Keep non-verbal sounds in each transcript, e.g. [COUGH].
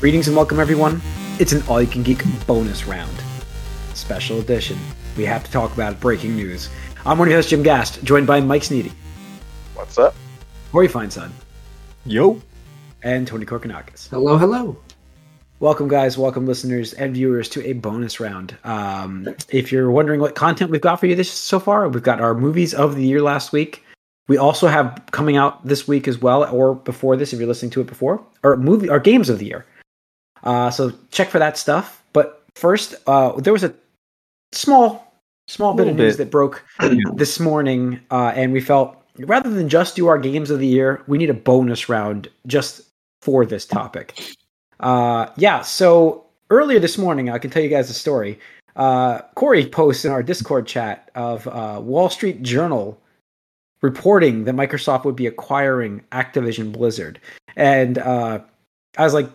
Greetings and welcome, everyone. It's an All You Can Geek bonus round. Special edition. We have to talk about breaking news. I'm one of your hosts, Jim Gast, joined by Mike Sneedy, What's up? Corey Feinson, Yo. and Tony Korkanakis. Hello, hello. Welcome, guys. Welcome, listeners and viewers, to a bonus round. Um, if you're wondering what content we've got for you this so far, we've got our movies of the year last week. We also have coming out this week as well, or before this, if you're listening to it before, our movie, our games of the year. Uh, so check for that stuff. But first, uh, there was a small, small bit of news bit. that broke this morning, uh, and we felt rather than just do our games of the year, we need a bonus round just for this topic. Uh, yeah, so earlier this morning, I can tell you guys a story. Uh, Corey posts in our Discord chat of uh, Wall Street Journal reporting that Microsoft would be acquiring Activision Blizzard, and uh, I was like,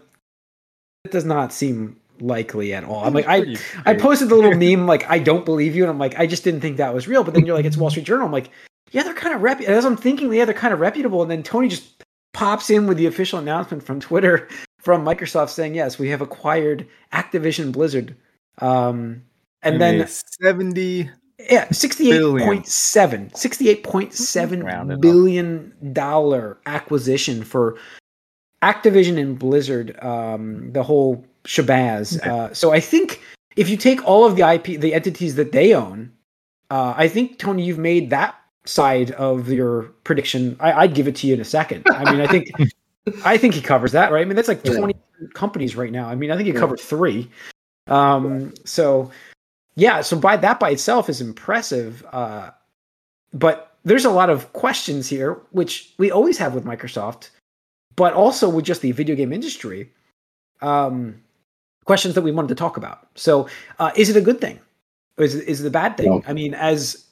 "That does not seem likely at all." I'm like, I I posted the little [LAUGHS] meme like I don't believe you, and I'm like, I just didn't think that was real. But then you're like, it's Wall Street Journal. I'm like, yeah, they're kind of rep. As I'm thinking, yeah, they're kind of reputable. And then Tony just pops in with the official announcement from Twitter [LAUGHS] from Microsoft saying, yes, we have acquired Activision Blizzard. Um, and then seventy. yeah, sixty-eight point seven, sixty-eight point seven Rounded up. billion dollar acquisition for Activision and Blizzard, um, the whole shabazz. Okay. Uh, so I think if you take all of the IP, the entities that they own, uh, I think Tony, you've made that side of your prediction. I, I'd give it to you in a second. I mean, I think, [LAUGHS] I think he covers that, right? I mean, that's like Yeah. twenty companies right now. I mean, I think he Yeah. covered three. Um, so yeah, so by that by itself is impressive. Uh, but there's a lot of questions here, which we always have with Microsoft, but also with just the video game industry. Um, questions that we wanted to talk about. So, uh, is it a good thing? Or is it, is it a bad thing? No. I mean, as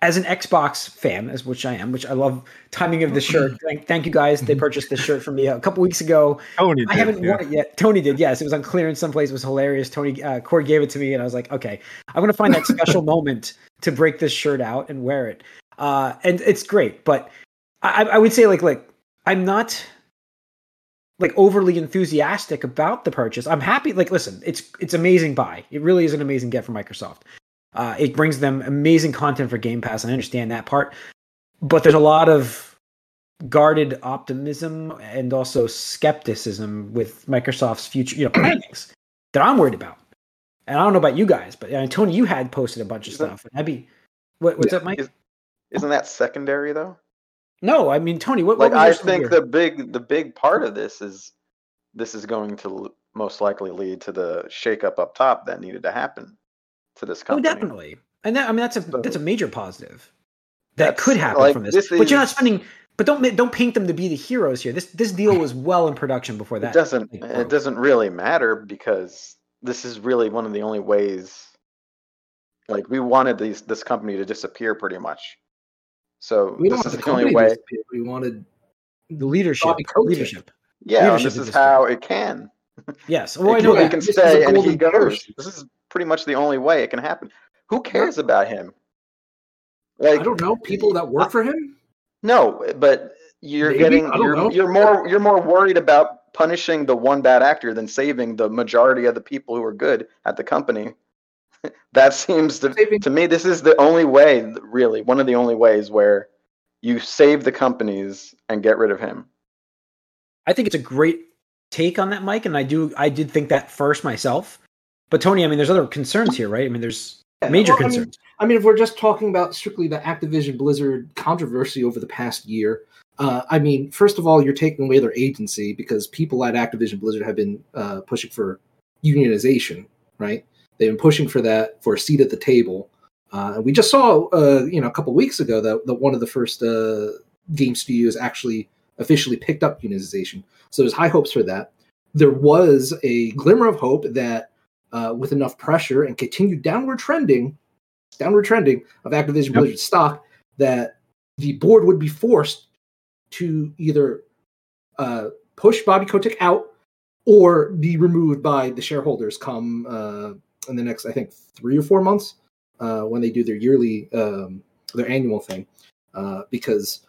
as an Xbox fan, as which I am, which I love timing of the shirt. Thank, thank you guys. They purchased this shirt for me a couple weeks ago. Tony I did, haven't yeah. worn it yet. Tony did, yes. It was on clearance someplace. It was hilarious. Tony uh, gave it to me, and I was like, okay, I'm gonna find that special [LAUGHS] moment to break this shirt out and wear it. Uh, and it's great, but I, I would say like like I'm not like overly enthusiastic about the purchase. I'm happy. Like, listen, it's it's amazing buy. It really is an amazing get for Microsoft. Uh, it brings them amazing content for Game Pass. And I understand that part, but there's a lot of guarded optimism and also skepticism with Microsoft's future, you know, [CLEARS THROAT] plannings that I'm worried about. And I don't know about you guys, but uh, Tony, you had posted a bunch of Is that- stuff. And I'd be, what, what's up, Mike? Isn't that secondary though? No, I mean Tony. What, Like what I think here? the big the big part of this is this is going to most likely lead to the shakeup up top that needed to happen to this oh, company. oh, definitely. And that, I mean that's a So- that's a major positive that could happen like, from this. this but you're not spending. But don't don't paint them to be the heroes here. This this deal was well in production before that. It doesn't like, it doesn't really matter because this is really one of the only ways like we wanted these this company to disappear pretty much. So We don't this want is the the only way. We wanted The leadership, Bobby Kotick. leadership. Yeah, and leadership this to is disappear. how it can. Yes. Well, oh, I know can, that. it can This is stay and he goes. parachute. This is pretty much the only way it can happen. Who cares about him? Like I don't know people that work for him. No, but you're Maybe? getting I don't you're, know. you're more you're more worried about punishing the one bad actor than saving the majority of the people who are good at the company. [LAUGHS] that seems to Saving- to me this is the only way really one of the only ways where you save the companies and get rid of him. I think it's a great take on that, Mike, and I do I did think that first myself. But Tony, I mean, there's other concerns here, right? I mean, there's Yeah, major well, I mean- concerns. I mean, if we're just talking about strictly the Activision Blizzard controversy over the past year, uh, I mean, first of all, you're taking away their agency because people at Activision Blizzard have been uh, pushing for unionization, right? They've been pushing for that for a seat at the table. Uh, we just saw, uh, you know, a couple weeks ago that, that one of the first uh, game studios actually officially picked up unionization. So there's high hopes for that. There was a glimmer of hope that uh, with enough pressure and continued downward trending, downward trending of Activision Yep. Blizzard stock, that the board would be forced to either uh, push Bobby Kotick out or be removed by the shareholders come uh, in the next, I think, three or four months uh, when they do their yearly, um, their annual thing. Uh, because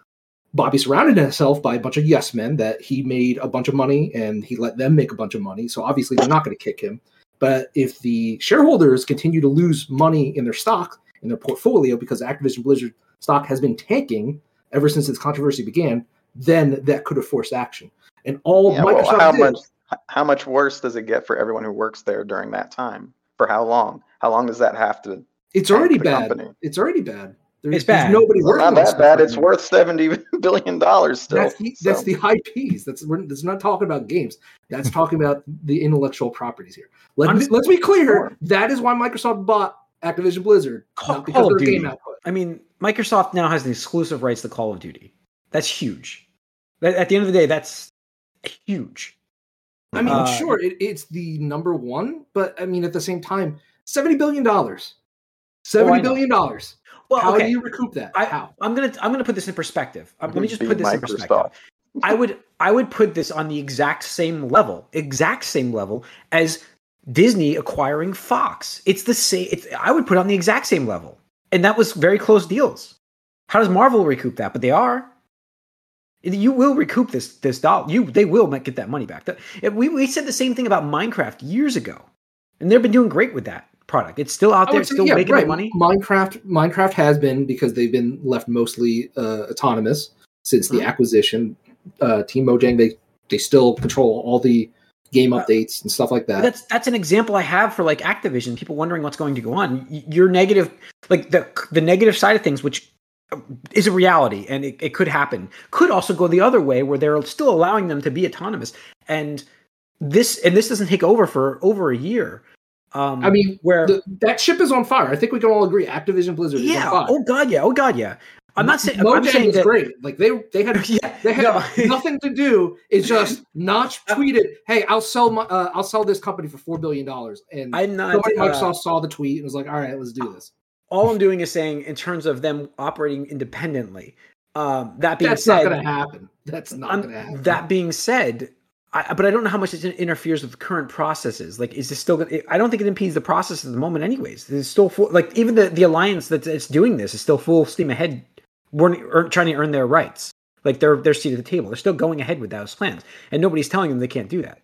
Bobby surrounded himself by a bunch of yes men that he made a bunch of money and he let them make a bunch of money. So obviously they're not going to kick him. But if the shareholders continue to lose money in their stock in their portfolio because Activision Blizzard stock has been tanking ever since this controversy began, then that could have forced action. And all Yeah, Microsoft well, how did, much how much worse does it get for everyone who works there during that time? For how long? How long does that have to? it's already the bad. company? It's already bad. There's, It's there's bad. nobody Well, working not that bad. right It's worth seventy [LAUGHS] billion dollars still. That's the, that's so- the IPs. That's we're that's not talking about games. That's talking about the intellectual properties here. Let, Honest- let's be clear. Sure. That is why Microsoft bought Activision Blizzard, Call- not because Call of of their game Duty. output. I mean, Microsoft now has the exclusive rights to Call of Duty. That's huge. That, at the end of the day, that's huge. I mean, Uh, sure, it, it's the number one, but I mean, at the same time, seventy billion dollars, seventy know. billion dollars. Well, How okay. do you recoup that? I- How? I'm gonna I'm gonna put this in perspective. Uh, let me just put this in perspective. I would I would put this on the exact same level, exact same level as Disney acquiring Fox. It's the same. It's, I would put it on the exact same level, and that was very close deals. How does Marvel recoup that? But they are. You will recoup this this dollar. You they will get that money back. We we said the same thing about Minecraft years ago, and they've been doing great with that product. It's still out there, it's still yeah, making right. money. Minecraft, Minecraft has been because they've been left mostly uh, autonomous since the Mhm. acquisition. Uh, Team Mojang, they they still control all the game updates and stuff like that. that's that's an example I have for like Activision. People wondering what's going to go on. Your negative, like the the negative side of things, which is a reality and it, it could happen, could also go the other way where they're still allowing them to be autonomous. And this and this doesn't take over for over a year. Um, I mean, where The, that ship is on fire. I think we can all agree. Activision Blizzard yeah, is on fire. oh god, yeah, oh god, yeah. I'm not saying Mojang I'm saying was that. great. Like they they had [LAUGHS] Yeah, they had no. [LAUGHS] nothing to do. It's just Notch [LAUGHS] tweeted, "Hey, I'll sell my uh, I'll sell this company for four billion dollars." And I'm not. somebody uh, Microsoft saw the tweet and was like, "All right, let's do this." All I'm doing is saying, in terms of them operating independently. Um, that being That's said, not going to happen. That's not Um, going to happen. That being said, I, but I don't know how much it interferes with current processes. Like, is this still? Gonna, I don't think it impedes the process at the moment. Anyways, it's still full. Like, even the the alliance that it's doing this is still full steam ahead, earn, trying to earn their rights. Like they're they're seat at the table. They're still going ahead with those plans, and nobody's telling them they can't do that.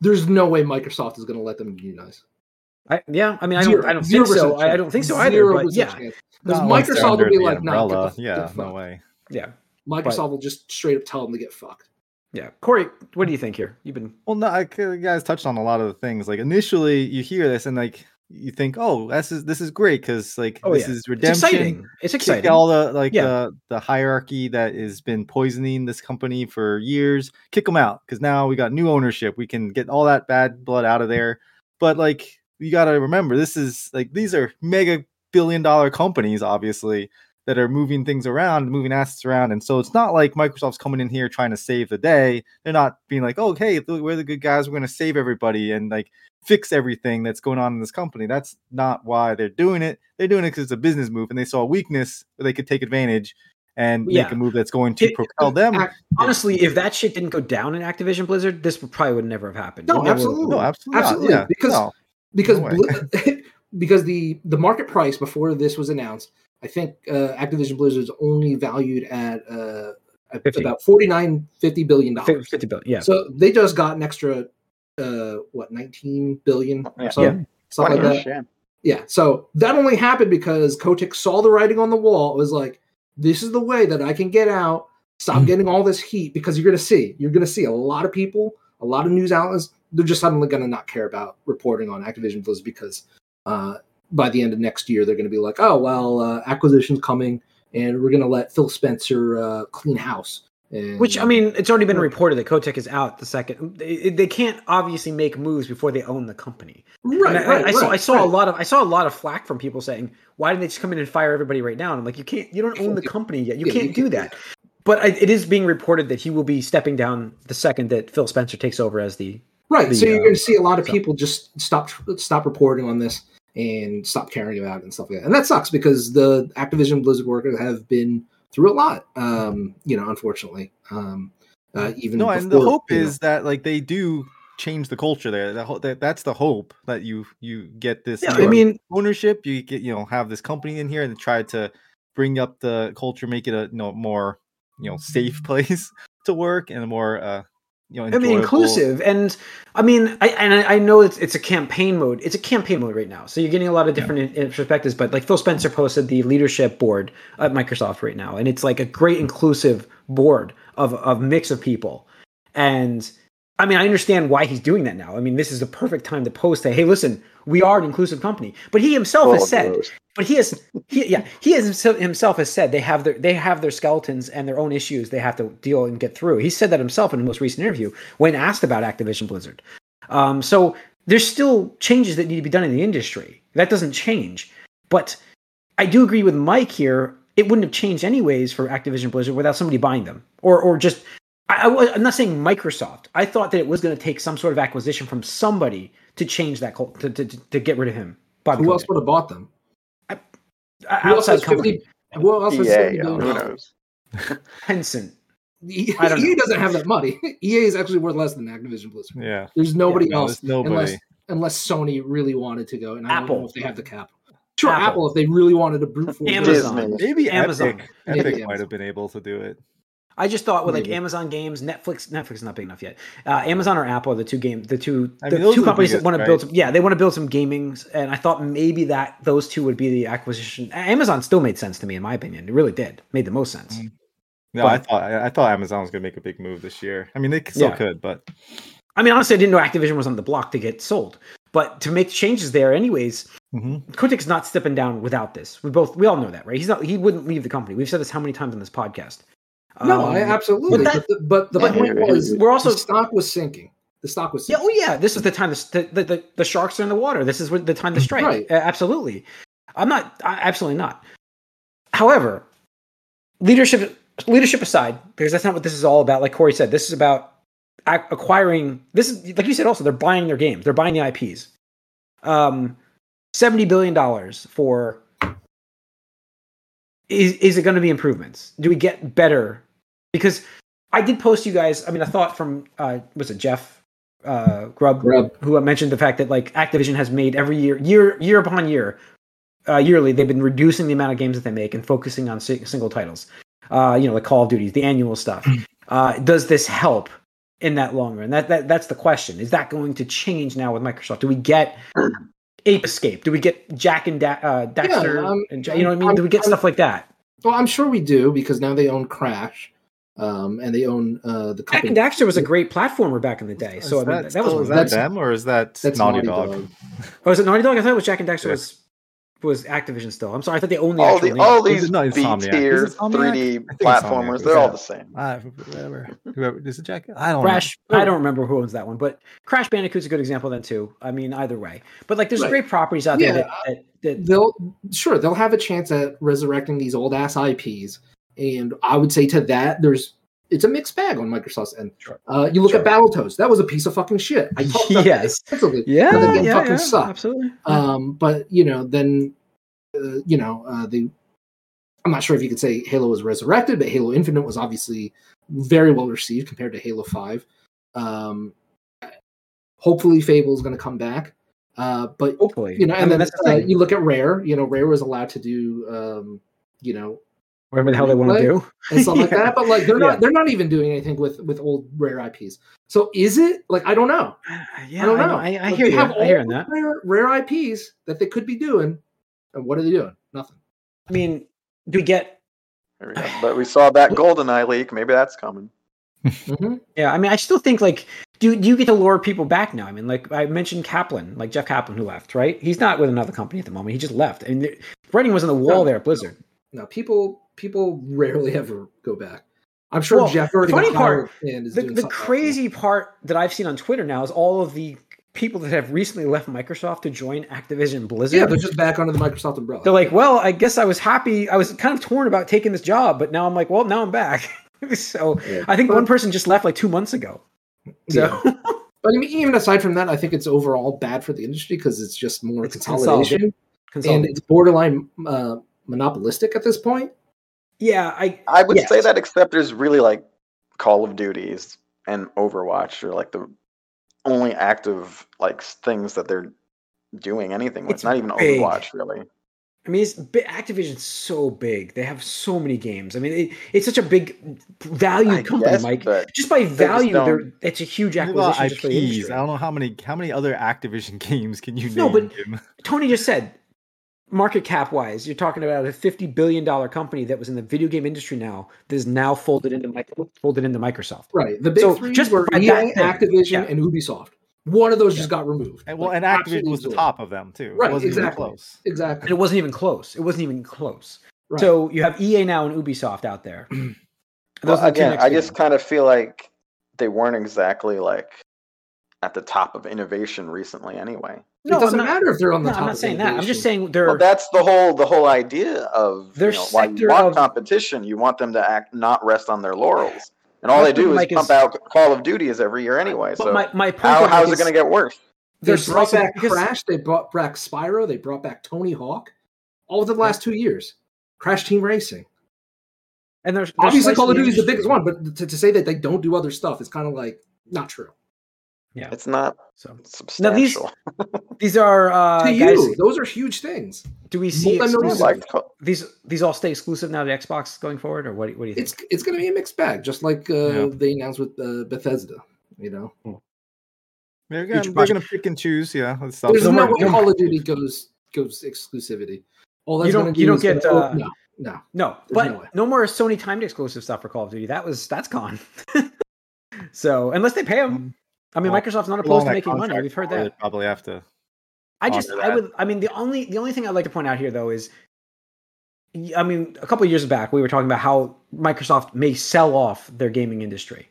There's no way Microsoft is going to let them unionize. I, yeah, I mean, I don't, Zero- I don't think so. I, I don't think so either. Zero But yeah. Because Not Microsoft will be like, "Nah, get umbrella. f- get yeah, the no way. yeah, Microsoft will just straight up tell them to get fucked. yeah. Corey, what do you think here? You've been Well, no, I, you guys touched on a lot of the things. Like initially, you hear this and like you think, oh, this is this is great because like Oh, this yeah. is redemption. it's exciting. It's Kick exciting. all the like Yeah. the the hierarchy that has been poisoning this company for years. Kick them out because now we got new ownership. We can get all that bad blood out of there. But like you got to remember, this is like these are mega billion dollar companies, obviously that are moving things around, moving assets around, and so it's not like Microsoft's coming in here trying to save the day. They're not being like, "Oh, hey, we're the good guys. We're going to save everybody and like fix everything that's going on in this company." That's not why they're doing it. They're doing it because it's a business move, and they saw a weakness where they could take advantage and Yeah. make a move that's going to It- propel them. Honestly, if that shit didn't go down in Activision Blizzard, this probably would never have happened. No, It never would've- absolutely. no, absolutely. Absolutely, Yeah, because- no. Because No way. [LAUGHS] Because the the market price before this was announced, I think uh, Activision Blizzard's only valued at uh, at 50. about 49 50 billion dollars. 50 billion. Yeah. So they just got an extra uh what 19 billion Yeah. or something, something like that. Yeah. Yeah. So that only happened because Kotick saw the writing on the wall. It was like, this is the way that I can get out, stop Mm. getting all this heat because you're going to see, you're going to see a lot of people, a lot of news outlets, they're just suddenly going to not care about reporting on Activision Blizzard because uh, by the end of next year, they're going to be like, oh, well, uh, acquisition's coming and we're going to let Phil Spencer uh, clean house. And, Which I mean, it's already been reported that Kotick is out the second. They, they can't obviously make moves before they own the company. right, I, right, I saw I right, saw a right. lot of I saw a lot of flack from people saying, "Why didn't they just come in and fire everybody right now?" And I'm like, "You can't. You don't own the [LAUGHS] company yet. You Yeah, can't you do can't do that." But I, it is being reported that he will be stepping down the second that Phil Spencer takes over as the. Right. the, so you're uh, going to see a lot of so- people just stop stop reporting on this and stop caring about it and stuff like that. And that sucks because the Activision Blizzard workers have been through a lot. Um, you know, unfortunately. Um, uh, even no, and the hope you know. is that like they do change the culture there. That, ho- that that's the hope that you you get this. Yeah, I mean, ownership. You get you know have this company in here and try to bring up the culture, make it a you know more you know safe [LAUGHS] place to work and a more uh, you know I mean, inclusive, and I mean, I and I I know it's it's a campaign mode. It's a campaign mode right now, so you're getting a lot of different in- perspectives. But like Phil Spencer posted the leadership board at Microsoft right now, and it's like a great inclusive board of of mix of people. And I mean, I understand why he's doing that now. I mean, this is the perfect time to post that. Hey, listen, we are an inclusive company. But he himself Full has said, those. but he has, he, yeah, he has himself, himself has said they have their they have their skeletons and their own issues they have to deal and get through. He said that himself in the most recent interview when asked about Activision Blizzard. Um, so there's still changes that need to be done in the industry. That doesn't change. But I do agree with Mike here. It wouldn't have changed anyways for Activision Blizzard without somebody buying them, or or just. I, I, wa- I'm not saying Microsoft. I thought that it was going to take some sort of acquisition from somebody to change that cult, to, to, to, to get rid of him. Bobby Who else would have bought them? Uh, Who else outside has company? 50 Who else has EA, 50 who knows? [LAUGHS] Tencent. EA I don't know. Doesn't have that money. [LAUGHS] EA is actually worth less than Activision Blizzard. yeah There's nobody no, else there's nobody unless unless Sony really wanted to go. And I don't Apple. know if they have the capital. Sure, Apple. Apple, if they really wanted to brute force Amazon. it. Disney. maybe Amazon. Epic Maybe Epic Amazon. might have been able to do it I just thought with like Amazon Games, Netflix. Netflix is not big enough yet. Uh, Amazon or Apple are the two game, the two, I the mean, those two the companies that biggest, want to build. Some, yeah, they want to build some gaming, and I thought maybe that those two would be the acquisition. Amazon still made sense to me, in my opinion. It really did. Made the most sense. Mm. no I thought I, I thought Amazon was gonna make a big move this year I mean they still Yeah. could but I mean, honestly, I didn't know Activision was on the block to get sold, but to make changes there, anyways. Mhm. Kotick's not stepping down without this. We both we all know that, right? He's not. He wouldn't leave the company. We've said this how many times on this podcast. No, I Um, absolutely. but But, the, but the but point was, we're also the stock was sinking. The stock was Yeah, sinking. oh yeah. This is the time the the, the, the sharks are in the water. This is what the time to strike. Right. Uh, absolutely. I'm not. I, absolutely not. However, leadership leadership aside, because that's not what this is all about. Like Corey said, this is about acquiring. This is like you said. Also, they're buying their games. They're buying the IPs. Um, seventy billion dollars for. Is is it going to be improvements? Do we get better? Because I did post you guys. I mean, a thought from uh, was it Jeff uh, Grubb, Grubb. who mentioned the fact that like Activision has made every year, year year upon year, uh, yearly, they've been reducing the amount of games that they make and focusing on si- single titles. Uh, you know, like Call of Duty, the annual stuff. Uh, does this help in that long run? That, that that's the question. Is that going to change now with Microsoft? Do we get Ape Escape? Do we get Jak and da- uh, Daxter? um, and Ja- you know what I mean? I'm- Do we get I'm- stuff like that? Well, I'm sure we do because now they own Crash, um, and they own uh, the Jack company. and Daxter was a great platformer back in the day. So I is mean, that, that, still- was is that them or is that That's Naughty, Naughty Dog? Dog. Oh, is it Naughty Dog? I thought it was Jak and Daxter Yeah. was was Activision still. I'm sorry, I thought they owned the all actual the name. all these it- no, B Insomniac. tier Is it Insomniac? 3D I platformers, was they're all the same. Whatever. Whoever is it Jack? I don't Crash. know. I don't remember who owns that one, but Crash Bandicoot's a good example then too. I mean, either way. But like, there's Right. great properties out Yeah, there that, that, that They'll sure they'll have a chance at resurrecting these old ass IPs, and I would say to that there's it's a mixed bag on Microsoft's end. Sure. Uh, you look Sure. at Battletoads, that was a piece of fucking shit. I talked about Yes. extensively. yeah, game yeah, fucking yeah, sucked. absolutely. Um, but you know, then uh, you know, uh, the I'm not sure if you could say Halo was resurrected, but Halo Infinite was obviously very well received compared to Halo Five. Um, hopefully, Fable is going to come back. Uh, but Hopefully, you know, I and mean, then the uh, you look at Rare. You know, Rare was allowed to do, um, you know, Whatever the hell they want to do and stuff like [LAUGHS] that. But like, they're Yeah. not they're not even doing anything with with old Rare IPs. So is it like I don't know. Yeah, I don't know. I, I Like, hear they you. have I hear that. Rare, rare IPs that they could be doing, and what are they doing? Nothing. I mean, do we get? There we go. But we saw that Golden Eye leak. Maybe that's coming. Mhm. Yeah, I mean, I still think like, do do you get to lure people back now? I mean, like I mentioned Kaplan, like Jeff Kaplan, who left, right? He's not with another company at the moment. He just left. I mean, the writing was on the wall No. there at Blizzard. No, people people rarely ever go back. I'm sure Well, Jeff already funny part, the, doing the crazy part that I've seen on Twitter now is all of the people that have recently left Microsoft to join Activision Blizzard. Yeah, they're just back under the Microsoft umbrella. They're like, well, I guess I was happy. I was kind of torn about taking this job, but now I'm like, well, now I'm back. [LAUGHS] so Yeah. I think But- one person just left like two months ago. So Yeah. [LAUGHS] But I mean, even aside from that, I think it's overall bad for the industry because it's just more It's consolidation and it's borderline uh, monopolistic at this point. Yeah, I I would Yes. say that, except there's really like Call of Duties and Overwatch are like the only active like things that they're doing anything with. It's Not even big. Overwatch, really. I mean, it's Activision's so big. They have so many games. I mean, it, it's such a big value I company, guess, Mike. Just by value, they're, it's a huge acquisition just for the IPs. I don't know how many how many other Activision [LAUGHS] games can you No, name? but- Jim? Tony just said, market cap wise, you're talking about a fifty billion dollar company that was in the video game industry now that is now folded into folded into Microsoft. Right. The big So, three just were EA, Activision, yeah. and Ubisoft. One of those just got removed. And, well, Like, and Activision was the top of them too. Right, It wasn't even exactly. close. And Exactly. it wasn't even close. It wasn't even close. Right. So you have EA now and Ubisoft out there. [CLEARS THROAT] Well, the again, I just ones. kind of feel like they weren't exactly like at the top of innovation recently anyway. No, it doesn't not- matter if they're on the No, top. I'm not saying that. I'm just saying they're Well, that's the whole the whole idea of Their you know, why you sector want of- competition. You want them to act not rest on their laurels, and all they do is Mike, pump is- out Call of Duties every year anyway. But So my, my point how, how's Mike, it going to get worse? They brought back because- Crash. They brought back Spyro. They brought back Tony Hawk. All within the last two years. Crash Team Racing. and there's, there's Obviously, Call of slicing Duty is the biggest one, but to, to say that they don't do other stuff is kind of like not true. Yeah. It's not So substantial. Now these [LAUGHS] these are uh, to guys. you, those are huge things. Do we see multi-million exclusive- I like these these all stay exclusive now to Xbox going forward, or what? do- What do you think? It's it's going to be a mixed bag, just like uh, Yeah. they announced with uh, Bethesda. You know, They're gonna, they're gonna pick and choose. Yeah, let's stop. there's no no way Call of Duty goes goes exclusivity. All that's You don't- going to do you don't get, gonna- oh, uh, no, no. No, but no no more Sony timed exclusive stuff for Call of Duty. That was that's gone. [LAUGHS] so unless they pay them, I mean, Well, Microsoft's not opposed to making money. We've heard they that. Probably have to. I just, honor I would, I mean, the only, the only thing I'd like to point out here though is, I mean, a couple of years back we were talking about how Microsoft may sell off their gaming industry,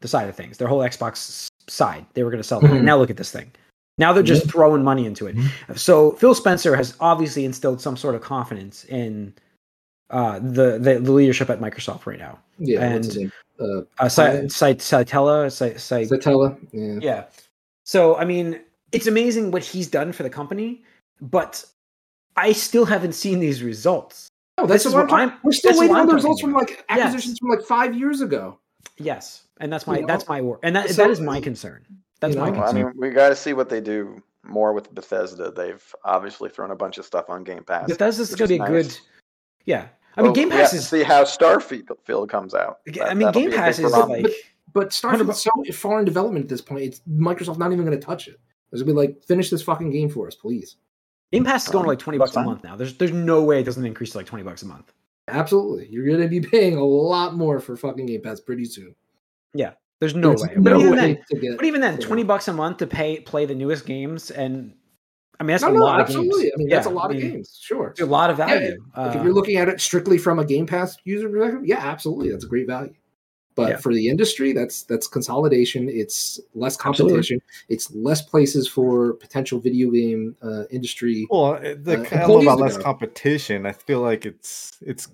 the side of things, their whole Xbox side. They were going to sell that. Mhm. Now look at this thing. Now they're just throwing money into it. So Phil Spencer has obviously instilled some sort of confidence in uh, the, the the leadership at Microsoft right now. Yeah, And- name? Uh, Uh, Cy- Right. Cy- Cytella, Cy- Cy- Satella. Yeah. yeah. So I mean, it's amazing what he's done for the company, but I still haven't seen these results. No, that's This is what I'm I'm- We're still waiting what on the talking results from like acquisitions from like five years ago. Yes, and that's my You know? that's my wor and that So- that is my concern. That's you my know, Well, I mean, we got to see what they do more with Bethesda. They've obviously thrown a bunch of stuff on Game Pass. Bethesda's going to be a nice. good. Yeah, I mean, Well, Game we have Pass to is. see how Starfield comes out. I mean, Game Pass is barometer. like. But Starfield's so far in development at this point. It's Microsoft not even going to touch it. It's going to be like, finish this fucking game for us, please. Game Pass is going to like twenty bucks a fine. month now. There's there's no way it doesn't increase to like twenty bucks a month. Absolutely, you're going to be paying a lot more for fucking Game Pass pretty soon. There's no There's way. No but even way then, to get. but even then, Yeah. twenty bucks a month to pay play the newest games, and I mean that's no, a no, lot absolutely. of games. I mean, that's a Yeah, lot I of games. Sure. It's a lot of Yeah, value. Like Uh, if you're looking at it strictly from a Game Pass user perspective, yeah, absolutely, that's a great value. But Yeah. for the industry, that's that's consolidation. It's less Absolutely. competition. It's less places for potential video game uh, industry. Well, uh, the Uh, I don't know employees about less go. competition. I feel like it's it's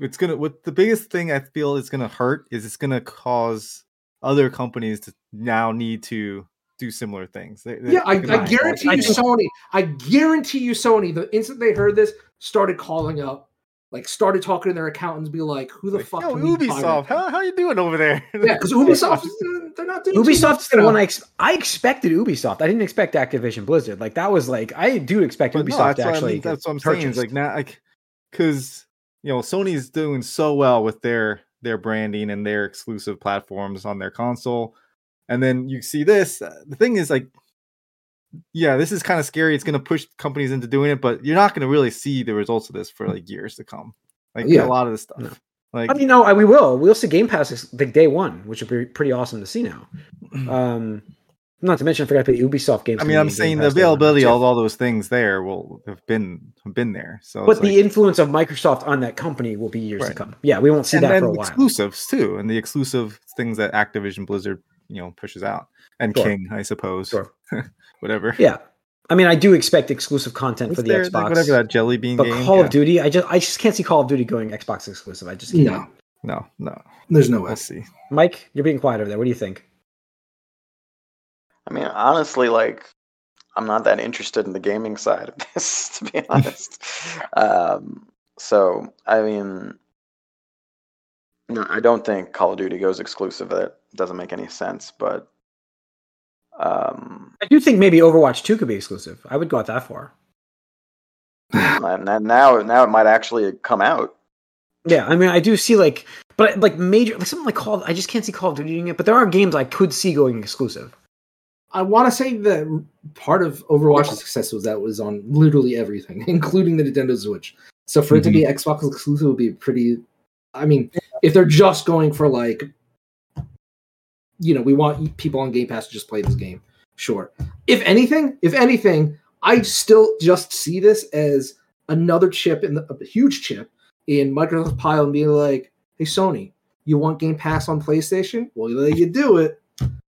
it's gonna. What the biggest thing I feel is gonna hurt is it's gonna cause other companies to now need to do similar things. They- they- Yeah, I, I guarantee you, think- Sony. I guarantee you, Sony. The instant they heard this, started calling up, like started talking to their accountants, be like, "Who the Like, fuck?" Yo, can we buy Ubisoft, how how you doing over there? [LAUGHS] Yeah, because Ubisoft, is- [LAUGHS] they're not doing. too Ubisoft's the one I ex- I expected Ubisoft. I didn't expect Activision Blizzard. Like that was like I do expect But Ubisoft that's to what I actually. mean, that's what I'm saying. Is purchased. like now, like because you know Sony's doing so well with their their branding and their exclusive platforms on their console, and then you see this. uh, The thing is, like, yeah, this is kind of scary. It's going to push companies into doing it, but you're not going to really see the results of this for like years to come. Like Yeah. a lot of this stuff. No. Like I mean, no, I- we will. We'll see Game Pass like day one, which would be pretty awesome to see now. Um, not to mention, I forgot to put Ubisoft games. I mean, I'm in saying the Pass day one, availability of all those things there will have been have been there. So, But the like- influence of Microsoft on that company will be years to come. Yeah, we won't see and that for a while. exclusives too, and the exclusive things that Activision Blizzard you know pushes out, and Sure. King, I suppose, Sure. [LAUGHS] whatever. Yeah, I mean, I do expect exclusive content What's for the their- Xbox. like, whatever that Jelly Bean but game. Call yeah. of Duty, I just I just can't see Call of Duty going Xbox exclusive. I just can't. No, No, no, there's no way. we'll see. Mike, you're being quiet over there. What do you think? I mean, honestly, like, I'm not that interested in the gaming side of [LAUGHS] this, to be honest. [LAUGHS] um, so, I mean, no, I don't think Call of Duty goes exclusive. That doesn't make any sense. But, um, I do think maybe Overwatch 2 could be exclusive. I would go out that far. [SIGHS] And now, now it might actually come out. Yeah, I mean, I do see like, but like major, like something like Call. I just can't see Call of Duty doing it, but there are games I could see going exclusive. I want to say that part of Overwatch's success was that it was on literally everything, [LAUGHS] including the Nintendo Switch. So for it to be Xbox exclusive would be pretty. I mean, if they're just going for like, you know, we want people on Game Pass to just play this game. Sure. If anything, if anything, I still just see this as another chip in the, a huge chip in Microsoft's pile and being like, "Hey, Sony, you want Game Pass on PlayStation? Well, you do it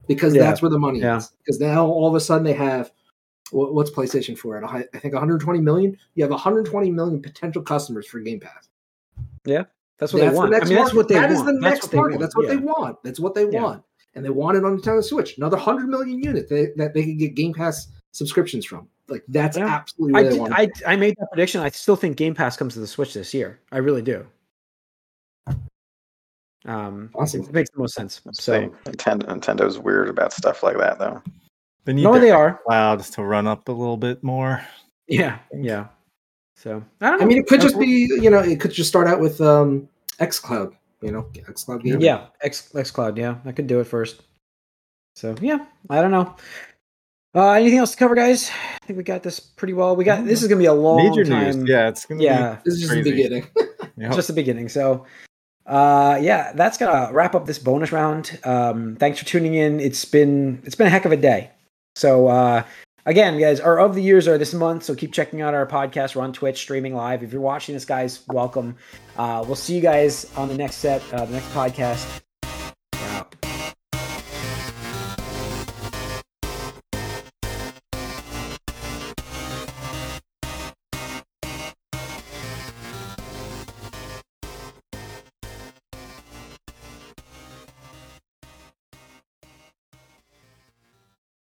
because Yeah. that's where the money Yeah. is. Because now all of a sudden they have what, what's PlayStation for? At I think 120 million. You have 120 million potential customers for Game Pass. That's what they want. I mean, that's what they That is want. the That's next what they market. want. That's what they want. That's what they Yeah. want. And they want it on the Nintendo Switch. Another 100 million units they, that they can get Game Pass subscriptions from. Like that's Yeah. absolutely I, they did, want. I I made that prediction. I still think Game Pass comes to the Switch this year. I really do. Um, Awesome. it makes the most sense. So So Nintendo, Nintendo's weird about stuff like that, though. They need no, their they are. clouds to run up a little bit more. Yeah, yeah. So I don't know. I mean, it could just be you know, it could just start out with um XCloud. You know, XCloud game. Yeah, X X Cloud. Yeah, I could do it first. So yeah, I don't know. Uh, anything else to cover, guys? I think we got this pretty well. We got this is gonna be a long Major time. news. Yeah, it's gonna yeah, This is just Crazy. the beginning. be [LAUGHS] yep. just the beginning. So, uh, yeah, that's gonna wrap up this bonus round. Um, thanks for tuning in. It's been it's been a heck of a day. So, uh, again, guys, our of the years are this month. So keep checking out our podcast. We're on Twitch, streaming live. If you're watching this, guys, welcome. Uh, we'll see you guys on the next set, uh, the next podcast.